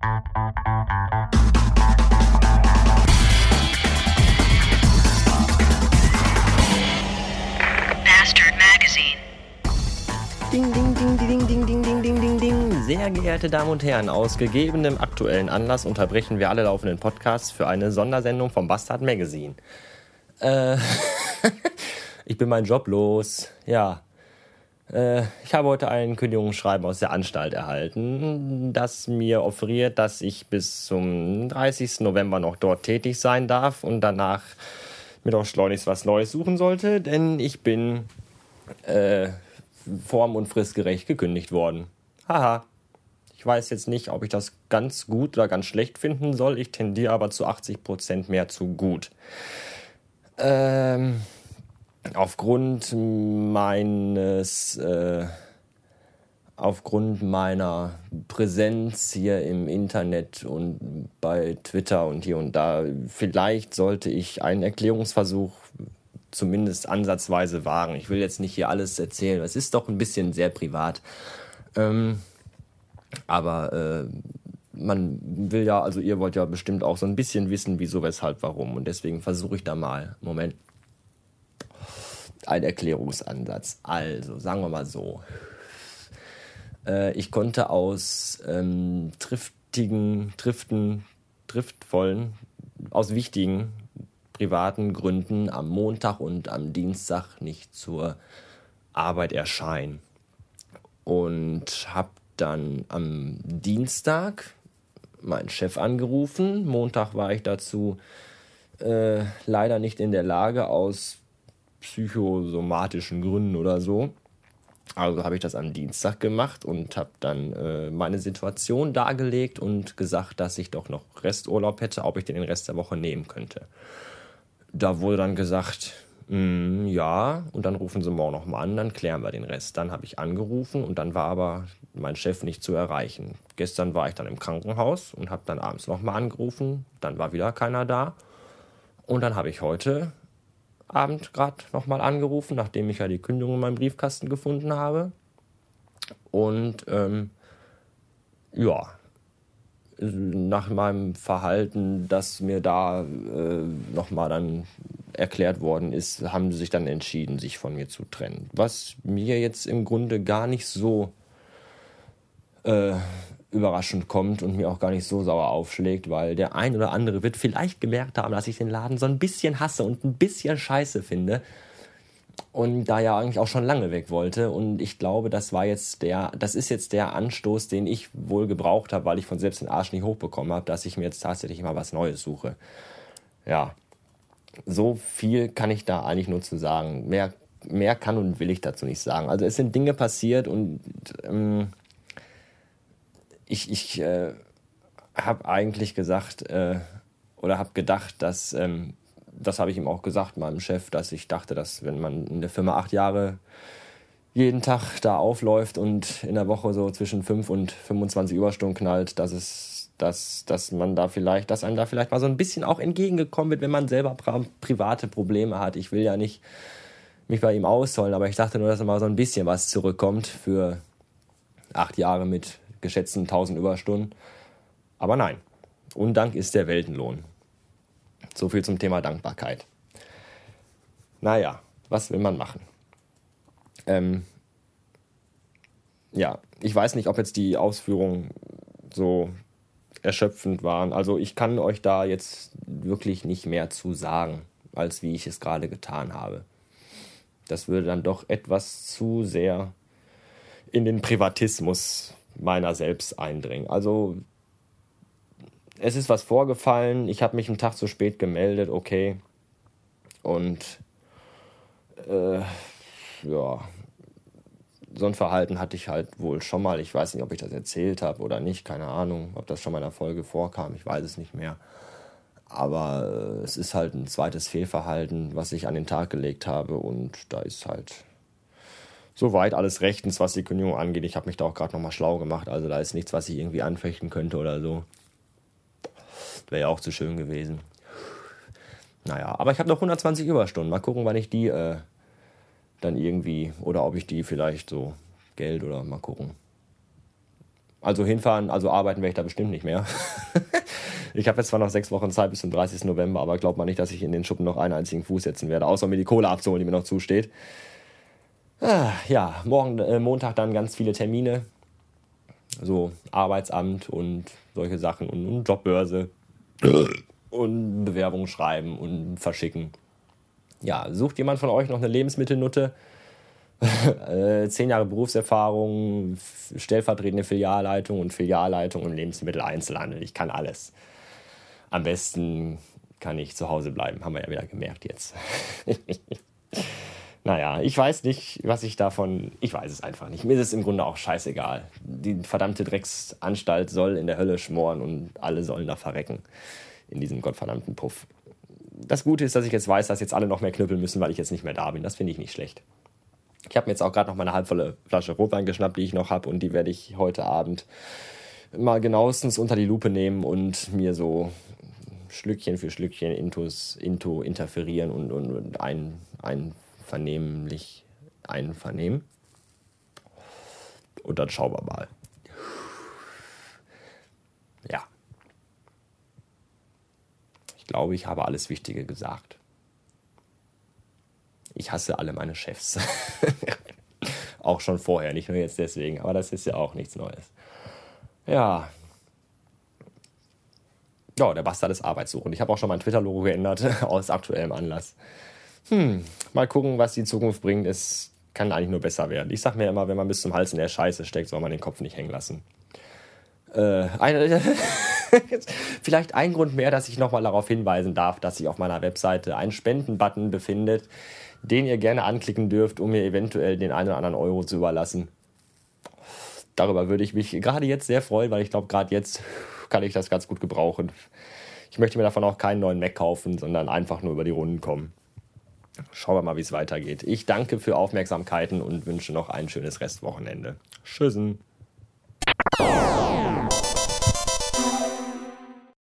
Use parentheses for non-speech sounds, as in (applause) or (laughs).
Bastard Magazine. Ding, ding, ding, ding, ding, ding, ding, ding, ding, ding. Sehr geehrte Damen und Herren, aus gegebenem aktuellen Anlass unterbrechen wir alle laufenden Podcasts für eine Sondersendung vom Bastard Magazine. Äh, (laughs) ich bin mein Job los. Ja. Äh, ich habe heute ein Kündigungsschreiben aus der Anstalt erhalten, das mir offeriert, dass ich bis zum 30. November noch dort tätig sein darf und danach mir doch schleunigst was Neues suchen sollte, denn ich bin äh, form- und fristgerecht gekündigt worden. Haha. Ich weiß jetzt nicht, ob ich das ganz gut oder ganz schlecht finden soll. Ich tendiere aber zu 80% mehr zu gut. Ähm, aufgrund meines, äh, aufgrund meiner Präsenz hier im Internet und bei Twitter und hier und da, vielleicht sollte ich einen Erklärungsversuch zumindest ansatzweise wagen. Ich will jetzt nicht hier alles erzählen. Es ist doch ein bisschen sehr privat. Ähm, aber äh, man will ja, also ihr wollt ja bestimmt auch so ein bisschen wissen, wieso, weshalb, warum. Und deswegen versuche ich da mal, Moment, einen Erklärungsansatz. Also, sagen wir mal so. Äh, ich konnte aus ähm, triftigen, triften, triftvollen, aus wichtigen privaten Gründen am Montag und am Dienstag nicht zur Arbeit erscheinen. Und habe dann am Dienstag meinen Chef angerufen. Montag war ich dazu äh, leider nicht in der Lage aus psychosomatischen Gründen oder so. Also habe ich das am Dienstag gemacht und habe dann äh, meine Situation dargelegt und gesagt, dass ich doch noch Resturlaub hätte, ob ich den, Rest der Woche nehmen könnte. Da wurde dann gesagt, mm, ja, und dann rufen Sie morgen nochmal an, dann klären wir den Rest. Dann habe ich angerufen und dann war aber mein Chef nicht zu erreichen. Gestern war ich dann im Krankenhaus und habe dann abends nochmal angerufen, dann war wieder keiner da. Und dann habe ich heute Abend gerade nochmal angerufen, nachdem ich ja die Kündigung in meinem Briefkasten gefunden habe. Und ähm, ja, nach meinem Verhalten, das mir da äh, nochmal dann erklärt worden ist, haben sie sich dann entschieden, sich von mir zu trennen. Was mir jetzt im Grunde gar nicht so äh, überraschend kommt und mir auch gar nicht so sauer aufschlägt, weil der ein oder andere wird vielleicht gemerkt haben, dass ich den Laden so ein bisschen hasse und ein bisschen scheiße finde und da ja eigentlich auch schon lange weg wollte und ich glaube, das war jetzt der, das ist jetzt der Anstoß, den ich wohl gebraucht habe, weil ich von selbst den Arsch nicht hochbekommen habe, dass ich mir jetzt tatsächlich mal was Neues suche. Ja, so viel kann ich da eigentlich nur zu sagen. Mehr, mehr kann und will ich dazu nicht sagen. Also es sind Dinge passiert und ähm, ich, ich äh, habe eigentlich gesagt äh, oder habe gedacht, dass, ähm, das habe ich ihm auch gesagt, meinem Chef, dass ich dachte, dass wenn man in der Firma acht Jahre jeden Tag da aufläuft und in der Woche so zwischen 5 und 25 Überstunden knallt, dass es, dass, dass man da vielleicht, dass einem da vielleicht mal so ein bisschen auch entgegengekommen wird, wenn man selber private Probleme hat. Ich will ja nicht mich bei ihm ausholen, aber ich dachte nur, dass mal so ein bisschen was zurückkommt für acht Jahre mit geschätzten 1000 Überstunden. Aber nein, Undank ist der Weltenlohn. So viel zum Thema Dankbarkeit. Naja, was will man machen? Ähm, ja, ich weiß nicht, ob jetzt die Ausführungen so erschöpfend waren. Also ich kann euch da jetzt wirklich nicht mehr zu sagen, als wie ich es gerade getan habe. Das würde dann doch etwas zu sehr in den Privatismus meiner selbst eindringen. Also es ist was vorgefallen, ich habe mich einen Tag zu spät gemeldet, okay. Und äh, ja, so ein Verhalten hatte ich halt wohl schon mal. Ich weiß nicht, ob ich das erzählt habe oder nicht, keine Ahnung, ob das schon mal in der Folge vorkam, ich weiß es nicht mehr. Aber äh, es ist halt ein zweites Fehlverhalten, was ich an den Tag gelegt habe und da ist halt soweit alles rechtens, was die Kündigung angeht. Ich habe mich da auch gerade nochmal schlau gemacht. Also da ist nichts, was ich irgendwie anfechten könnte oder so. Wäre ja auch zu schön gewesen. Naja, aber ich habe noch 120 Überstunden. Mal gucken, wann ich die äh, dann irgendwie, oder ob ich die vielleicht so Geld oder mal gucken. Also hinfahren, also arbeiten werde ich da bestimmt nicht mehr. (laughs) ich habe jetzt zwar noch sechs Wochen Zeit bis zum 30. November, aber glaubt man nicht, dass ich in den Schuppen noch einen einzigen Fuß setzen werde, außer mir die Kohle abzuholen, die mir noch zusteht. Ah, ja, morgen äh, Montag dann ganz viele Termine. So Arbeitsamt und solche Sachen und, und Jobbörse und Bewerbungen schreiben und verschicken. Ja, sucht jemand von euch noch eine Lebensmittelnutte? (laughs) Äh, zehn Jahre Berufserfahrung, stellvertretende Filialleitung und Filialleitung im Lebensmitteleinzelhandel. Ich kann alles. Am besten kann ich zu Hause bleiben, haben wir ja wieder gemerkt jetzt. (laughs) naja, ich weiß nicht, was ich davon. Ich weiß es einfach nicht. Mir ist es im Grunde auch scheißegal. Die verdammte Drecksanstalt soll in der Hölle schmoren und alle sollen da verrecken. In diesem gottverdammten Puff. Das Gute ist, dass ich jetzt weiß, dass jetzt alle noch mehr knüppeln müssen, weil ich jetzt nicht mehr da bin. Das finde ich nicht schlecht. Ich habe mir jetzt auch gerade noch meine halbvolle Flasche Rotwein geschnappt, die ich noch habe, und die werde ich heute Abend mal genauestens unter die Lupe nehmen und mir so Schlückchen für Schlückchen intus, into interferieren und, und, und ein, einvernehmlich einvernehmen. Und dann schauen wir mal. Ja. Ich glaube, ich habe alles Wichtige gesagt. Ich hasse alle meine Chefs. (laughs) auch schon vorher, nicht nur jetzt deswegen, aber das ist ja auch nichts Neues. Ja. Ja, der Bastard ist arbeitssuchend. Ich habe auch schon mein Twitter-Logo geändert, (laughs) aus aktuellem Anlass. Hm, mal gucken, was die Zukunft bringt. Es kann eigentlich nur besser werden. Ich sag mir immer, wenn man bis zum Hals in der Scheiße steckt, soll man den Kopf nicht hängen lassen. Äh, eine, (laughs) vielleicht ein Grund mehr, dass ich nochmal darauf hinweisen darf, dass sich auf meiner Webseite ein Spenden-Button befindet, den ihr gerne anklicken dürft, um mir eventuell den einen oder anderen Euro zu überlassen. Darüber würde ich mich gerade jetzt sehr freuen, weil ich glaube, gerade jetzt kann ich das ganz gut gebrauchen. Ich möchte mir davon auch keinen neuen Mac kaufen, sondern einfach nur über die Runden kommen. Schauen wir mal, wie es weitergeht. Ich danke für Aufmerksamkeiten und wünsche noch ein schönes Restwochenende. Tschüssen.